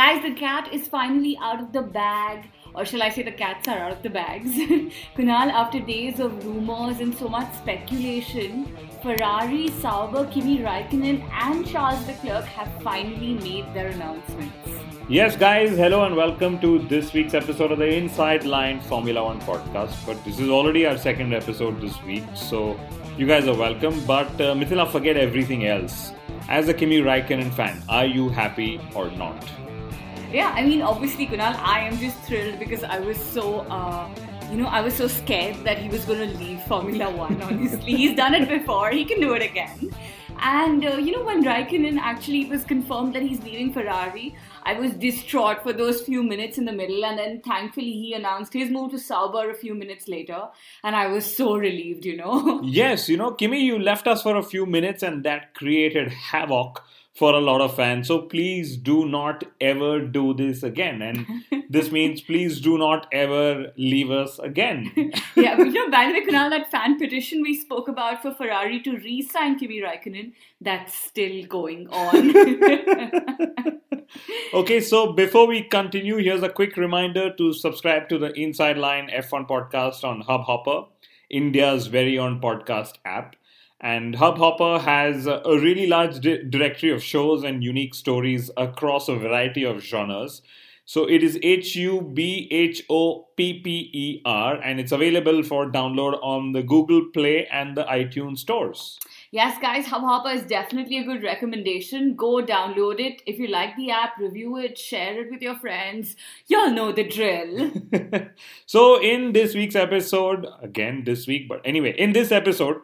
Guys, the cat is finally out of the bag, or shall I say, the cats are out of the bags. Kunal, after days of rumors and so much speculation, Ferrari, Sauber, Kimi Raikkonen, and Charles Leclerc have finally made their announcements. Yes, guys, hello and welcome to this week's episode of the Inside Line Formula One podcast. But this is already our second episode this week, so you guys are welcome. But uh, Mithila, forget everything else. As a Kimi Raikkonen fan, are you happy or not? Yeah, I mean, obviously, Kunal, I am just thrilled because I was so, uh, you know, I was so scared that he was going to leave Formula One. Honestly, he's done it before; he can do it again. And uh, you know, when Raikkonen actually was confirmed that he's leaving Ferrari, I was distraught for those few minutes in the middle, and then thankfully he announced his move to Sauber a few minutes later, and I was so relieved. You know. Yes, you know, Kimi, you left us for a few minutes, and that created havoc for a lot of fans. So please do not ever do this again. And this means please do not ever leave us again. yeah, but you know, by the way, Kunal, that fan petition we spoke about for Ferrari to re-sign Kimi Raikkonen, that's still going on. okay, so before we continue, here's a quick reminder to subscribe to the Inside Line F1 podcast on Hubhopper, India's very own podcast app. And Hubhopper has a really large di- directory of shows and unique stories across a variety of genres. So it is H U B H O P P E R, and it's available for download on the Google Play and the iTunes stores. Yes, guys, Hubhopper is definitely a good recommendation. Go download it. If you like the app, review it, share it with your friends. Y'all know the drill. so, in this week's episode, again this week, but anyway, in this episode,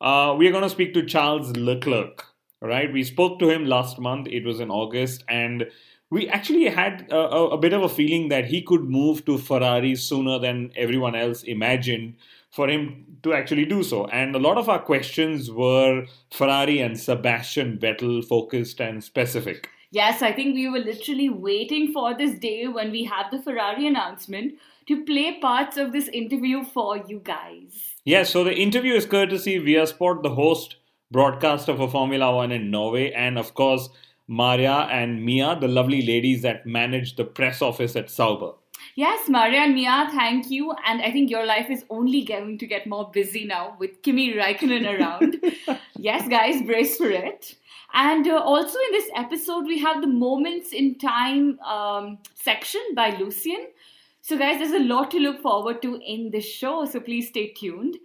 uh, we are going to speak to Charles Leclerc. Right, we spoke to him last month. It was in August, and we actually had a, a, bit of a feeling that he could move to Ferrari sooner than everyone else imagined for him to actually do so. And a lot of our questions were Ferrari and Sebastian Vettel focused and specific. Yes, I think we were literally waiting for this day when we have the Ferrari announcement to play parts of this interview for you guys. Yes, so the interview is courtesy via Sport, the host broadcaster for Formula One in Norway, and of course, Maria and Mia, the lovely ladies that manage the press office at Sauber. Yes, Maria and Mia, thank you. And I think your life is only going to get more busy now with Kimi Raikkonen around. yes, guys, brace for it. And uh, also in this episode, we have the Moments in Time um, section by Lucien. So, guys, there's a lot to look forward to in this show, so please stay tuned.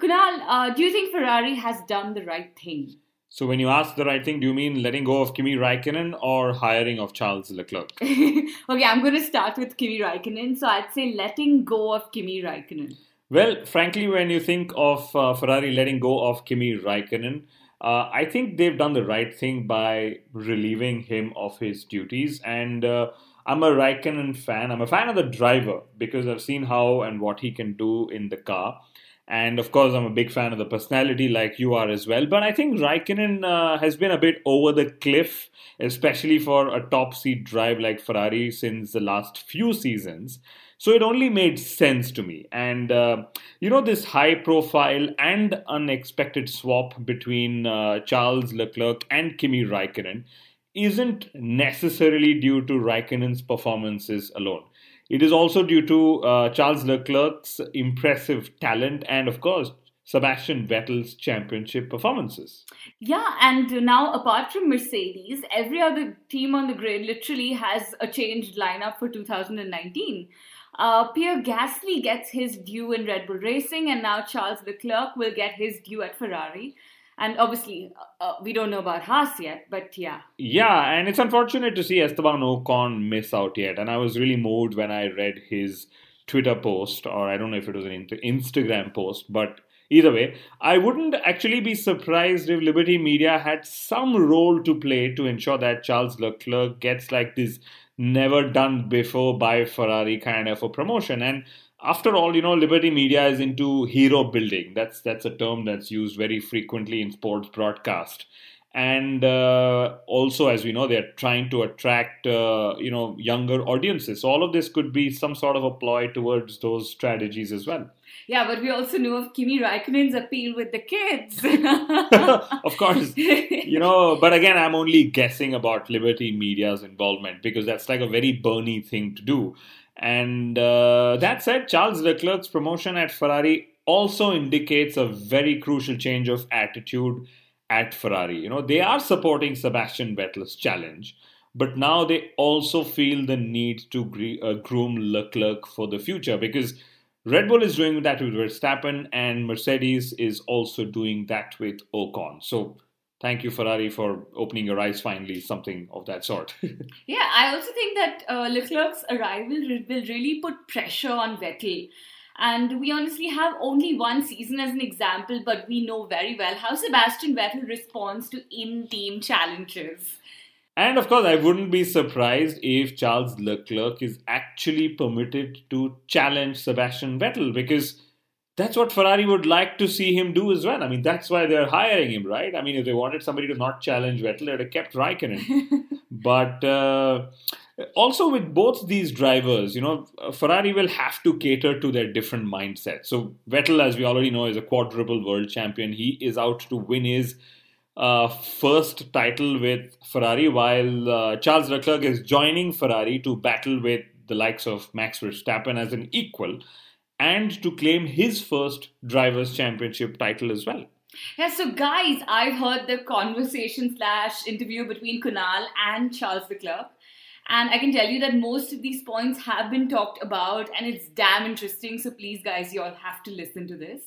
Kunal, uh, do you think Ferrari has done the right thing? So when you ask the right thing, do you mean letting go of Kimi Raikkonen or hiring of Charles Leclerc? okay, I'm going to start with Kimi Raikkonen. So I'd say letting go of Kimi Raikkonen. Well, frankly, when you think of uh, Ferrari letting go of Kimi Raikkonen, uh, I think they've done the right thing by relieving him of his duties. And uh, I'm a Raikkonen fan. I'm a fan of the driver because I've seen how and what he can do in the car. And of course, I'm a big fan of the personality, like you are as well. But I think Raikkonen uh, has been a bit over the cliff, especially for a top seat drive like Ferrari since the last few seasons. So it only made sense to me. And, uh, you know, this high profile and unexpected swap between uh, Charles Leclerc and Kimi Raikkonen isn't necessarily due to Raikkonen's performances alone. It is also due to uh, Charles Leclerc's impressive talent and, of course, Sebastian Vettel's championship performances. Yeah, and now apart from Mercedes, every other team on the grid literally has a changed lineup for 2019. Uh, Pierre Gasly gets his due in Red Bull Racing, and now Charles Leclerc will get his due at Ferrari. And obviously, uh, we don't know about Haas yet, but yeah. Yeah, and it's unfortunate to see Esteban Ocon miss out yet. And I was really moved when I read his Twitter post, or I don't know if it was an Instagram post, but either way, I wouldn't actually be surprised if Liberty Media had some role to play to ensure that Charles Leclerc gets like this never done before by Ferrari kind of a promotion. And after all, you know, Liberty Media is into hero building. That's that's a term that's used very frequently in sports broadcast. And uh, also, as we know, they're trying to attract uh, you know younger audiences. So all of this could be some sort of a ploy towards those strategies as well. Yeah, but we also know of Kimi Raikkonen's appeal with the kids. of course, you know. But again, I'm only guessing about Liberty Media's involvement because that's like a very Bernie thing to do. And uh, that said, Charles Leclerc's promotion at Ferrari also indicates a very crucial change of attitude at Ferrari. You know, they are supporting Sebastian Vettel's challenge, but now they also feel the need to uh, groom Leclerc for the future because Red Bull is doing that with Verstappen and Mercedes is also doing that with Ocon. So thank you ferrari for opening your eyes finally something of that sort. Yeah i also think that uh, leclerc's arrival will really put pressure on vettel. And we honestly have only one season as an example but we know very well how sebastian vettel responds to in-team challenges. And of course, I wouldn't be surprised if Charles Leclerc is actually permitted to challenge Sebastian Vettel because that's what Ferrari would like to see him do as well. I mean, that's why they're hiring him, right? I mean, if they wanted somebody to not challenge Vettel, they'd have kept Raikkonen. but uh, also with both these drivers, you know, Ferrari will have to cater to their different mindsets. So Vettel, as we already know, is a quadruple world champion. He is out to win his uh, first title with Ferrari, while uh, Charles Leclerc is joining Ferrari to battle with the likes of Max Verstappen as an equal and to claim his first Drivers' Championship title as well. Yeah, so guys, I've heard the conversation slash interview between Kunal and Charles Leclerc. And I can tell you that most of these points have been talked about and it's damn interesting. So please, guys, you all have to listen to this.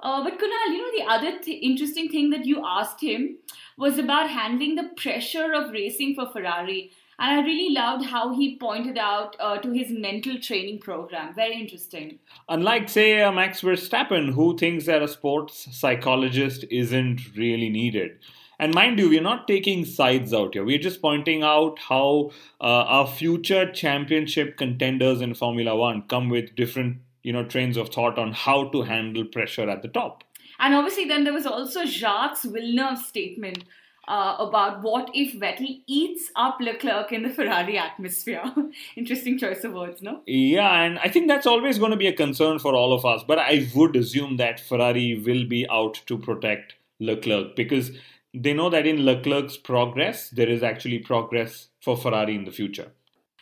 Uh, but Kunal, you know, the other th- interesting thing that you asked him was about handling the pressure of racing for Ferrari and I really loved how he pointed out uh, to his mental training program. Very interesting. Unlike, say, uh, Max Verstappen, who thinks that a sports psychologist isn't really needed. And mind you, we're not taking sides out here. We're just pointing out how uh, our future championship contenders in Formula One come with different, you know, trains of thought on how to handle pressure at the top. And obviously, then there was also Jacques Villeneuve's statement uh, about what if Vettel eats up Leclerc in the Ferrari atmosphere. Interesting choice of words, no? Yeah, and I think that's always going to be a concern for all of us. But I would assume that Ferrari will be out to protect Leclerc because they know that in Leclerc's progress, there is actually progress for Ferrari in the future.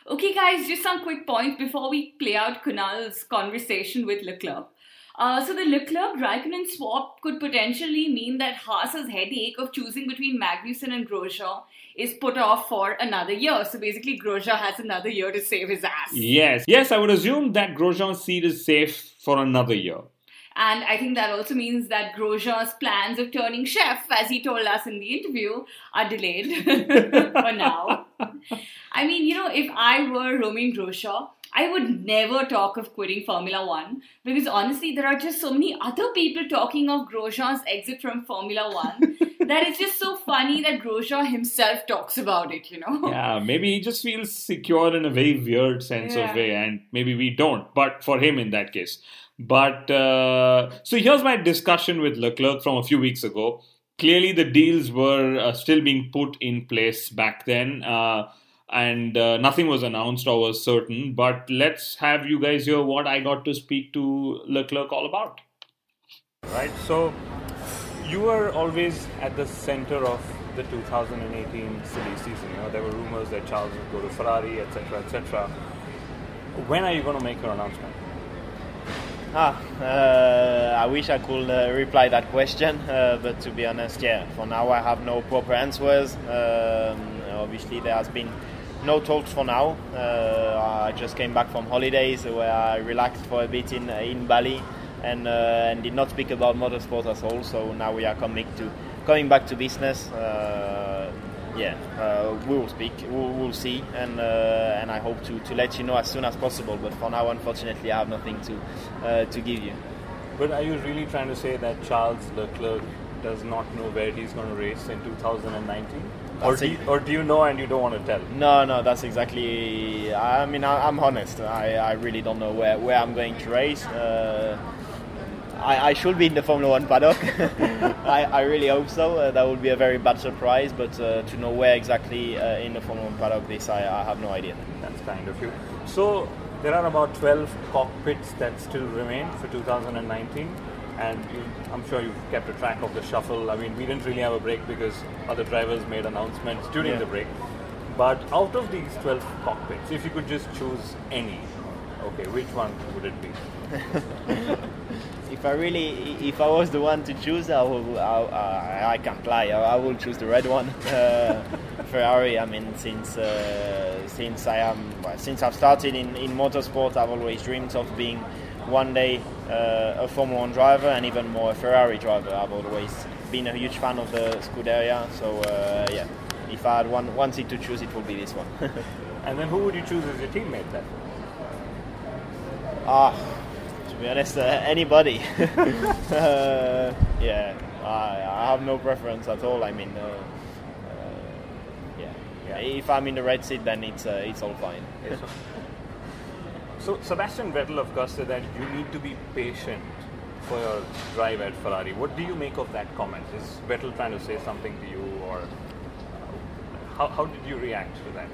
Okay, guys, just some quick points before we play out Kunal's conversation with Leclerc. Uh, so the Leclerc Raikkonen swap could potentially mean that Haas's headache of choosing between Magnussen and Grosjean is put off for another year. So basically, Grosjean has another year to save his ass. Yes, yes, I would assume that Grosjean's seat is safe for another year. And I think that also means that Grosjean's plans of turning chef, as he told us in the interview, are delayed for now. I mean, you know, if I were Romain Grosjean, I would never talk of quitting Formula One because honestly, there are just so many other people talking of Grosjean's exit from Formula One that it's just so funny that Grosjean himself talks about it, you know? Yeah, maybe he just feels secure in a very weird sense yeah. of way, and maybe we don't, but for him in that case. But uh, so here's my discussion with Leclerc from a few weeks ago. Clearly, the deals were uh, still being put in place back then. Uh, and uh, nothing was announced or was certain. But let's have you guys hear what I got to speak to Leclerc all about. Right. So you were always at the center of the 2018 silly season. You know, there were rumors that Charles would go to Ferrari, etc., etc. When are you going to make your announcement? Ah, uh, I wish I could uh, reply that question, uh, but to be honest, yeah, for now I have no proper answers. Um, obviously, there has been no talks for now. Uh, I just came back from holidays where I relaxed for a bit in in Bali and uh, and did not speak about motorsport at all. So now we are coming to coming back to business, uh, yeah, uh, we will speak. We'll, we'll see, and uh, and I hope to, to let you know as soon as possible. But for now, unfortunately, I have nothing to uh, to give you. But are you really trying to say that Charles Leclerc does not know where he's going to race in 2019? Or do, you, or do you know and you don't want to tell? No, no, that's exactly. I mean, I, am honest. I, I really don't know where, where I'm going to race. Uh, I, I, should be in the Formula One paddock. I, I, really hope so. Uh, that would be a very bad surprise, but uh, to know where exactly uh, in the Formula One paddock this, I, I, have no idea. That's kind of you. So there are about 12 cockpits that still remain for 2019 and you, I'm sure you've kept a track of the shuffle. I mean, we didn't really have a break because other drivers made announcements during yeah. the break. But out of these 12 cockpits, if you could just choose any, okay, which one would it be? if I really, if I was the one to choose, I will, I, I can't lie. I, I, will choose the red one, uh, Ferrari. I mean, since uh, since I am, since I've started in, in motorsport, I've always dreamed of being one day uh, a Formula One driver and even more a Ferrari driver. I've always been a huge fan of the Scuderia, so uh, yeah, if I had one, one seat to choose, it would be this one. and then who would you choose as your teammate then? Ah, to be honest, uh, anybody. Uh, yeah, I, I, have no preference at all. I mean, uh, uh, yeah. yeah. If I'm in the red seat, then it's it's all fine. So Sebastian Vettel, of course, said that you need to be patient for your drive at Ferrari. What do you make of that comment? Is Vettel trying to say something to you, or how, how did you react to that?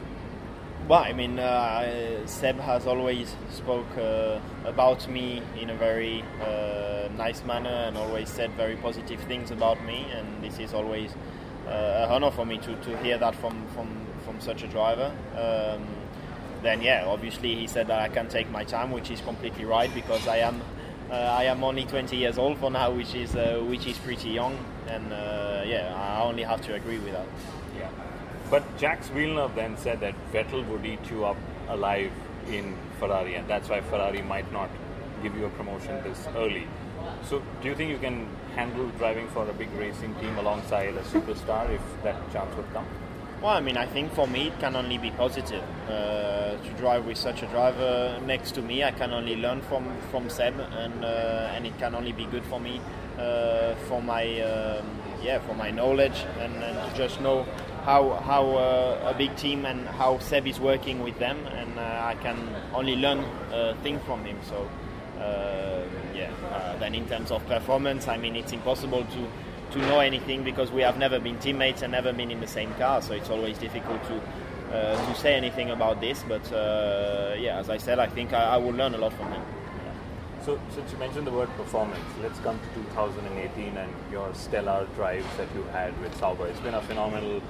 Well, I mean, uh, Seb has always spoke uh, about me in a very uh, nice manner and always said very positive things about me, and this is always uh, a honor for me to, to hear that from, from, from such a driver. Um, then yeah, obviously he said that I can take my time, which is completely right because I am uh, I am only 20 years old for now, which is uh, which is pretty young, and uh, yeah, I only have to agree with that. Yeah, but Jacques Villeneuve then said that Vettel would eat you up alive in Ferrari, and that's why Ferrari might not give you a promotion this early. So, do you think you can handle driving for a big racing team alongside a superstar if that chance would come? Well, I mean, I think for me it can only be positive uh, to drive with such a driver next to me. I can only learn from from Seb, and uh, and it can only be good for me uh, for my um, yeah for my knowledge and, and to just know how how uh, a big team and how Seb is working with them, and uh, I can only learn uh, things from him. So yeah, then in terms of performance, I mean, it's impossible to to know anything because we have never been teammates and never been in the same car. So it's always difficult to uh, to say anything about this. But uh, yeah, as I said, I think I, I, will learn a lot from him. So since you mentioned the word performance, let's come to 2018 and your stellar drives that you had with Sauber. It's been a phenomenal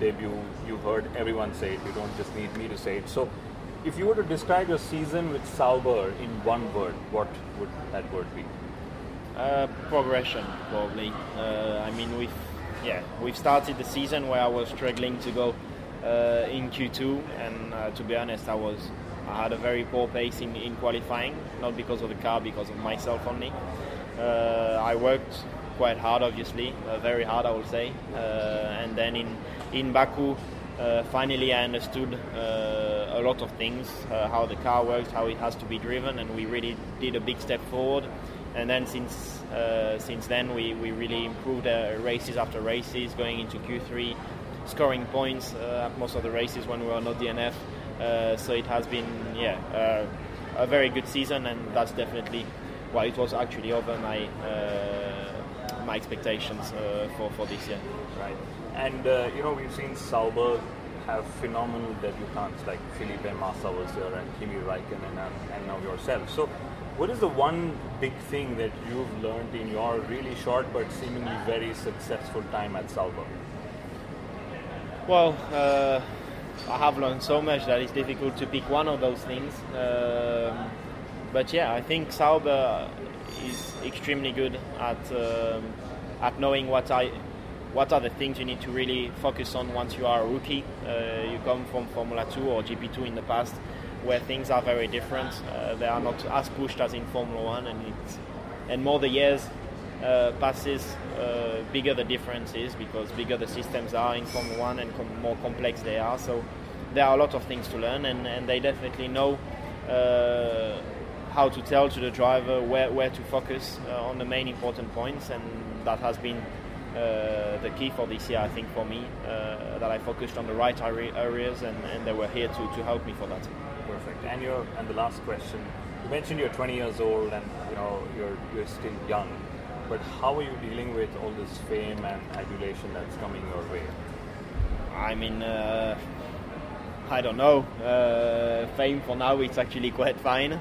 debut. You've heard everyone say it. You don't just need me to say it. So. If you were to describe your season with Sauber in one word, what would that word be? Uh, progression, probably. Uh, I mean, we've yeah we've started the season where I was struggling to go uh, in Q2, and uh, to be honest, I was I had a very poor pace in, in qualifying, not because of the car, because of myself only. Uh, I worked quite hard, obviously, very hard, I would say, and then in in Baku. Finally, I understood a lot of things, how the car works, how it has to be driven, and we really did a big step forward. And then since uh, since then we, we really improved uh, races after races going into Q3 scoring points uh, at most of the races when we were not DNF uh, so it has been yeah uh, a very good season and that's definitely well it was actually over my uh, my expectations for, for this year. Right and you know we've seen Sauber have phenomenal debutants like Felipe Massa was there and Kimi Raikkonen and, and now yourself so what is the one big thing that you've learned in your really short but seemingly very successful time at Sauber? Well, uh, I have learned so much that it's difficult to pick one of those things. Um, but yeah, I think Sauber is extremely good at um, at knowing what I what are the things you need to really focus on once you are a rookie. Uh, you come from Formula 2 or GP2 in the past where things are very different. Uh, they are not as pushed as in Formula One, and it's and more the years uh, passes, uh, bigger the difference is because bigger the systems are in Formula One and com- more complex they are. So there are a lot of things to learn, and, and they definitely know uh, how to tell to the driver where, where to focus uh, on the main important points, and that has been uh, the key for this year, I think, for me, uh, that I focused on the right areas, and, and they were here to, to help me for that. Perfect. And your and the last question, you mentioned you're 20 years old, and you know you're you're still young, but how are you dealing with all this fame and adulation that's coming your way? I mean. Uh, I don't know. Uh, fame for now, it's actually quite fine.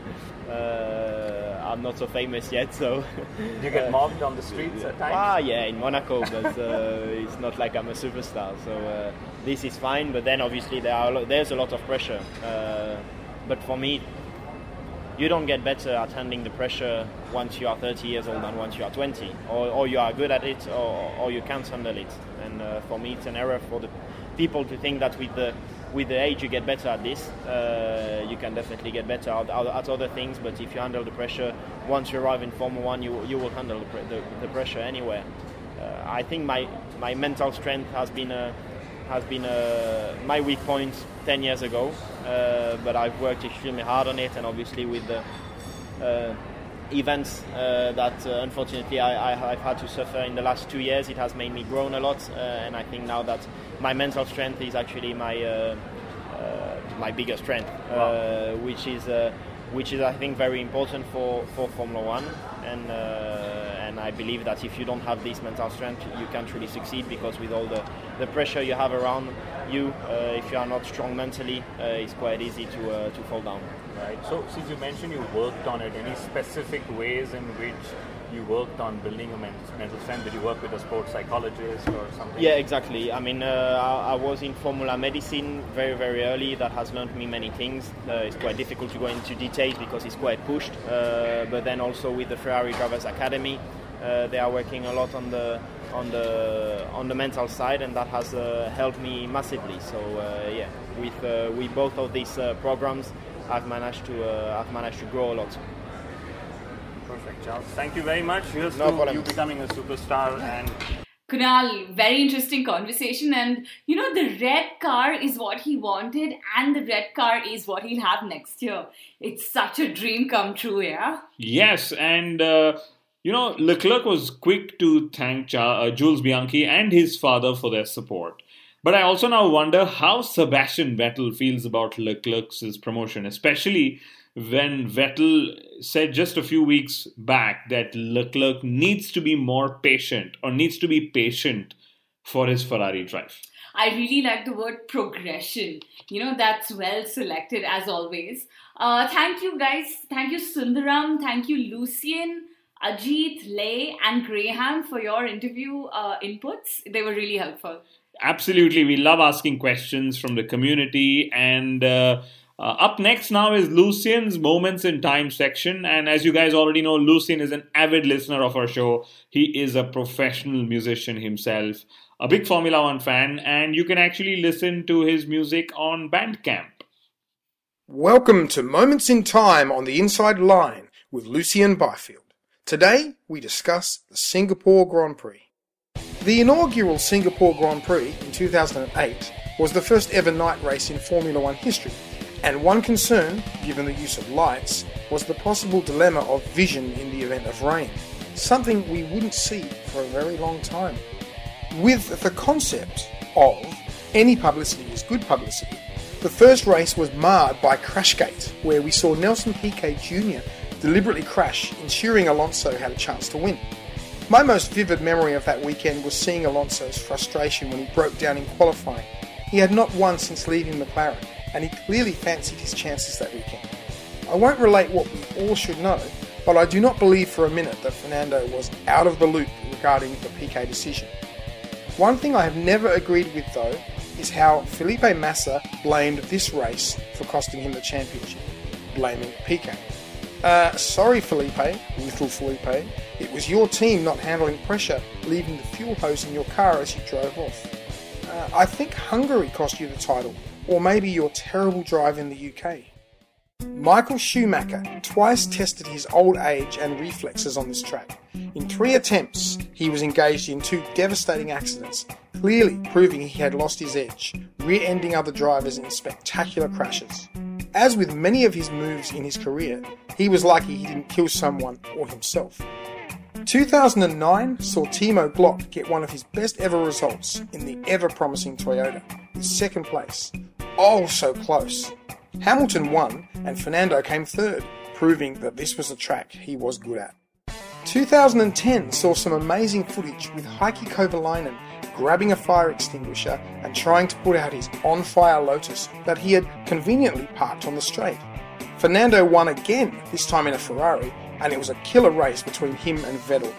Uh, I'm not so famous yet, so. Do you get mobbed on the streets at times? Ah, yeah, in Monaco, but uh, it's not like I'm a superstar. So uh, this is fine. But then obviously there are there's a lot of pressure. Uh, but for me, you don't get better at handling the pressure once you are 30 years old than once you are 20, or, or you are good at it, or, or you can't handle it. And uh, for me, it's an error for the people to think that with the with the age you get better at this. Uh, you can definitely get better at, at, other things, but if you handle the pressure, once you arrive in Formula One, you, you will handle the, the, the pressure anywhere. Uh, I think my, my mental strength has been a, has been a, my weak point 10 years ago, uh, but I've worked extremely hard on it, and obviously with the uh, events uh, that uh, unfortunately I, have had to suffer in the last two years. It has made me grown a lot, uh, and I think now that my mental strength is actually my uh, uh, my biggest strength, uh, wow. which is which is I think very important for, for Formula One, and and I believe that if you don't have this mental strength, you can't really succeed because with all the, the pressure you have around you, if you are not strong mentally, it's quite easy to to fall down. Right. So, since you mentioned you worked on it, any specific ways in which you worked on building a mental strength? Did you work with a sports psychologist or something? Yeah, exactly. I mean, uh, I, I, was in Formula Medicine very, very early. That has learned me many things. Uh, it's quite difficult to go into details because it's quite pushed. Uh, but then also with the Ferrari Drivers Academy, uh, they are working a lot on the on the on the mental side, and that has uh, helped me massively. So uh, yeah, with with both of these programs, I've managed to I've managed to grow a lot. Perfect, Charles. Thank you very much. Here's no to problem. you becoming a superstar and. Kunal, very interesting conversation. And you know, the red car is what he wanted, and the red car is what he'll have next year. It's such a dream come true, yeah? Yes, and uh, you know, Leclerc was quick to thank uh, Jules Bianchi and his father for their support. But I also now wonder how Sebastian Vettel feels about Leclerc's promotion, especially when Vettel said just a few weeks back that Leclerc needs to be more patient or needs to be patient for his Ferrari drive. I really like the word progression. You know, that's well selected as always. Uh, thank you guys. Thank you, Sundaram. Thank you, Lucien, Ajit, Lay, and Graham for your interview uh, inputs. They were really helpful. Absolutely. We love asking questions from the community and. Uh, uh, up next now is Lucien's Moments in Time section. And as you guys already know, Lucien is an avid listener of our show. He is a professional musician himself, a big Formula One fan, and you can actually listen to his music on Bandcamp. Welcome to Moments in Time on the Inside Line with Lucien Byfield. Today we discuss the Singapore Grand Prix. The inaugural Singapore Grand Prix in 2008 was the first ever night race in Formula One history and one concern, given the use of lights, was the possible dilemma of vision in the event of rain, something we wouldn't see for a very long time. With the concept of any publicity is good publicity, the first race was marred by Crashgate, where we saw Nelson Piquet Jr. deliberately crash, ensuring Alonso had a chance to win. My most vivid memory of that weekend was seeing Alonso's frustration when he broke down in qualifying. He had not won since leaving McLaren, and he clearly fancied his chances that weekend. I won't relate what we all should know, but I do not believe for a minute that Fernando was out of the loop regarding the Piquet decision. One thing I have never agreed with though is how Felipe Massa blamed this race for costing him the championship, blaming Piquet. Uh, sorry Felipe, little Felipe, it was your team not handling pressure, leaving the fuel hose in your car as you drove off. Uh, I think Hungary cost you the title, or maybe your terrible drive in the UK. Michael Schumacher twice tested his old age and reflexes on this track. In three attempts, he was engaged in two devastating accidents, clearly proving he had lost his edge, rear ending other drivers in spectacular crashes. As with many of his moves in his career, he was lucky he didn't kill someone or himself. 2009 saw Timo Glock get one of his best ever results in the ever promising Toyota, his second place. Oh, so close. Hamilton won and Fernando came third, proving that this was a track he was good at. 2010 saw some amazing footage with Heikki Kovalainen grabbing a fire extinguisher and trying to put out his on fire Lotus that he had conveniently parked on the straight. Fernando won again, this time in a Ferrari, and it was a killer race between him and Vettel.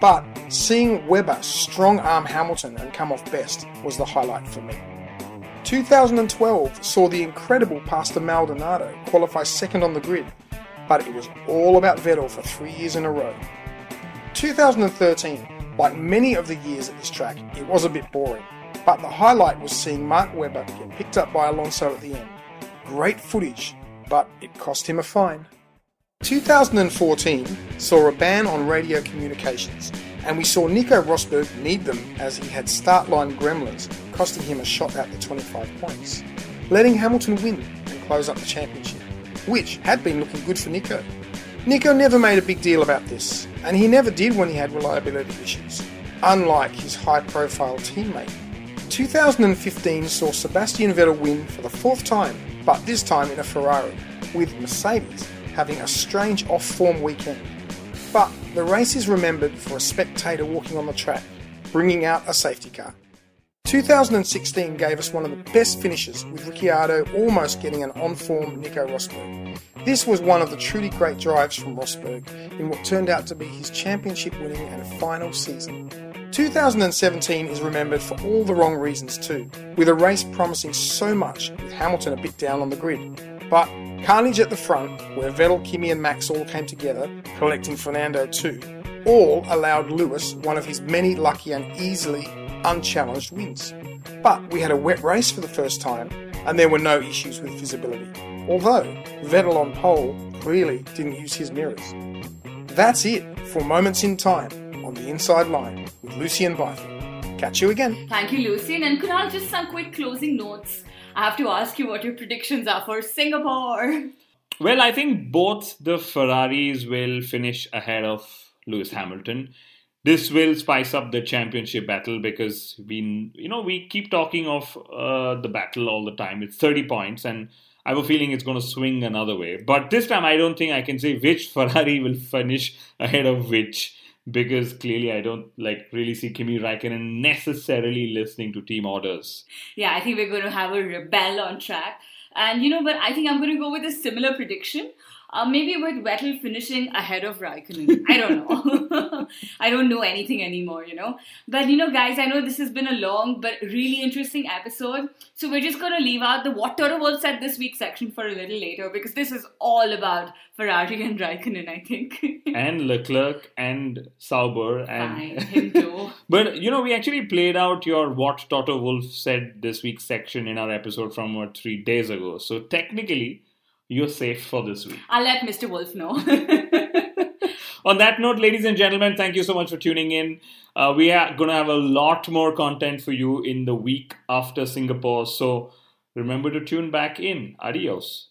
But seeing Webber strong arm Hamilton and come off best was the highlight for me. 2012 saw the incredible Pastor Maldonado qualify second on the grid, but it was all about Vettel for three years in a row. 2013, like many of the years at this track, it was a bit boring, but the highlight was seeing Mark Webber get picked up by Alonso at the end. Great footage, but it cost him a fine. 2014 saw a ban on radio communications, and we saw Nico Rosberg need them as he had start line gremlins, costing him a shot at the 25 points, letting Hamilton win and close up the championship, which had been looking good for Nico. Nico never made a big deal about this, and he never did when he had reliability issues, unlike his high profile teammate. 2015 saw Sebastian Vettel win for the fourth time, but this time in a Ferrari, with Mercedes having a strange off form weekend. But the race is remembered for a spectator walking on the track, bringing out a safety car. 2016 gave us one of the best finishes, with Ricciardo almost getting an on form Nico Rosberg. This was one of the truly great drives from Rosberg in what turned out to be his championship winning and final season. 2017 is remembered for all the wrong reasons too, with a race promising so much with Hamilton a bit down on the grid. But Carnage at the front, where Vettel, Kimi, and Max all came together, collecting Fernando too, all allowed Lewis one of his many lucky and easily unchallenged wins. But we had a wet race for the first time, and there were no issues with visibility. Although Vettel on pole clearly didn't use his mirrors. That's it for Moments in Time on the Inside Line with Lucien Byfield. Catch you again. Thank you, Lucien. And Kunal, just some quick closing notes I have to ask you what your predictions are for Singapore. Well, I think both the Ferraris will finish ahead of Lewis Hamilton. This will spice up the championship battle because we, you know, we keep talking of uh, the battle all the time. It's 30 points, and I have a feeling it's going to swing another way. But this time, I don't think I can say which Ferrari will finish ahead of which because clearly I don't like really see Kimi Raikkonen necessarily listening to team orders. Yeah, I think we're going to have a rebel on track. And you know, but I think I'm going to go with a similar prediction. Uh, maybe with Vettel finishing ahead of Raikkonen. I don't know. I don't know anything anymore, you know. But you know, guys, I know this has been a long but really interesting episode. So we're just gonna leave out the what Toto Wolff said this week section for a little later because this is all about Ferrari and Raikkonen, I think. and Leclerc and Sauber and Fine, but you know, we actually played out your what Toto Wolff said this week section in our episode from what three days ago. So technically you're safe for this week. I'll let Mr. Wolff know. On that note, ladies and gentlemen, thank you so much for tuning in. Uh, we are going to have a lot more content for you in the week after Singapore. So remember to tune back in. Adios.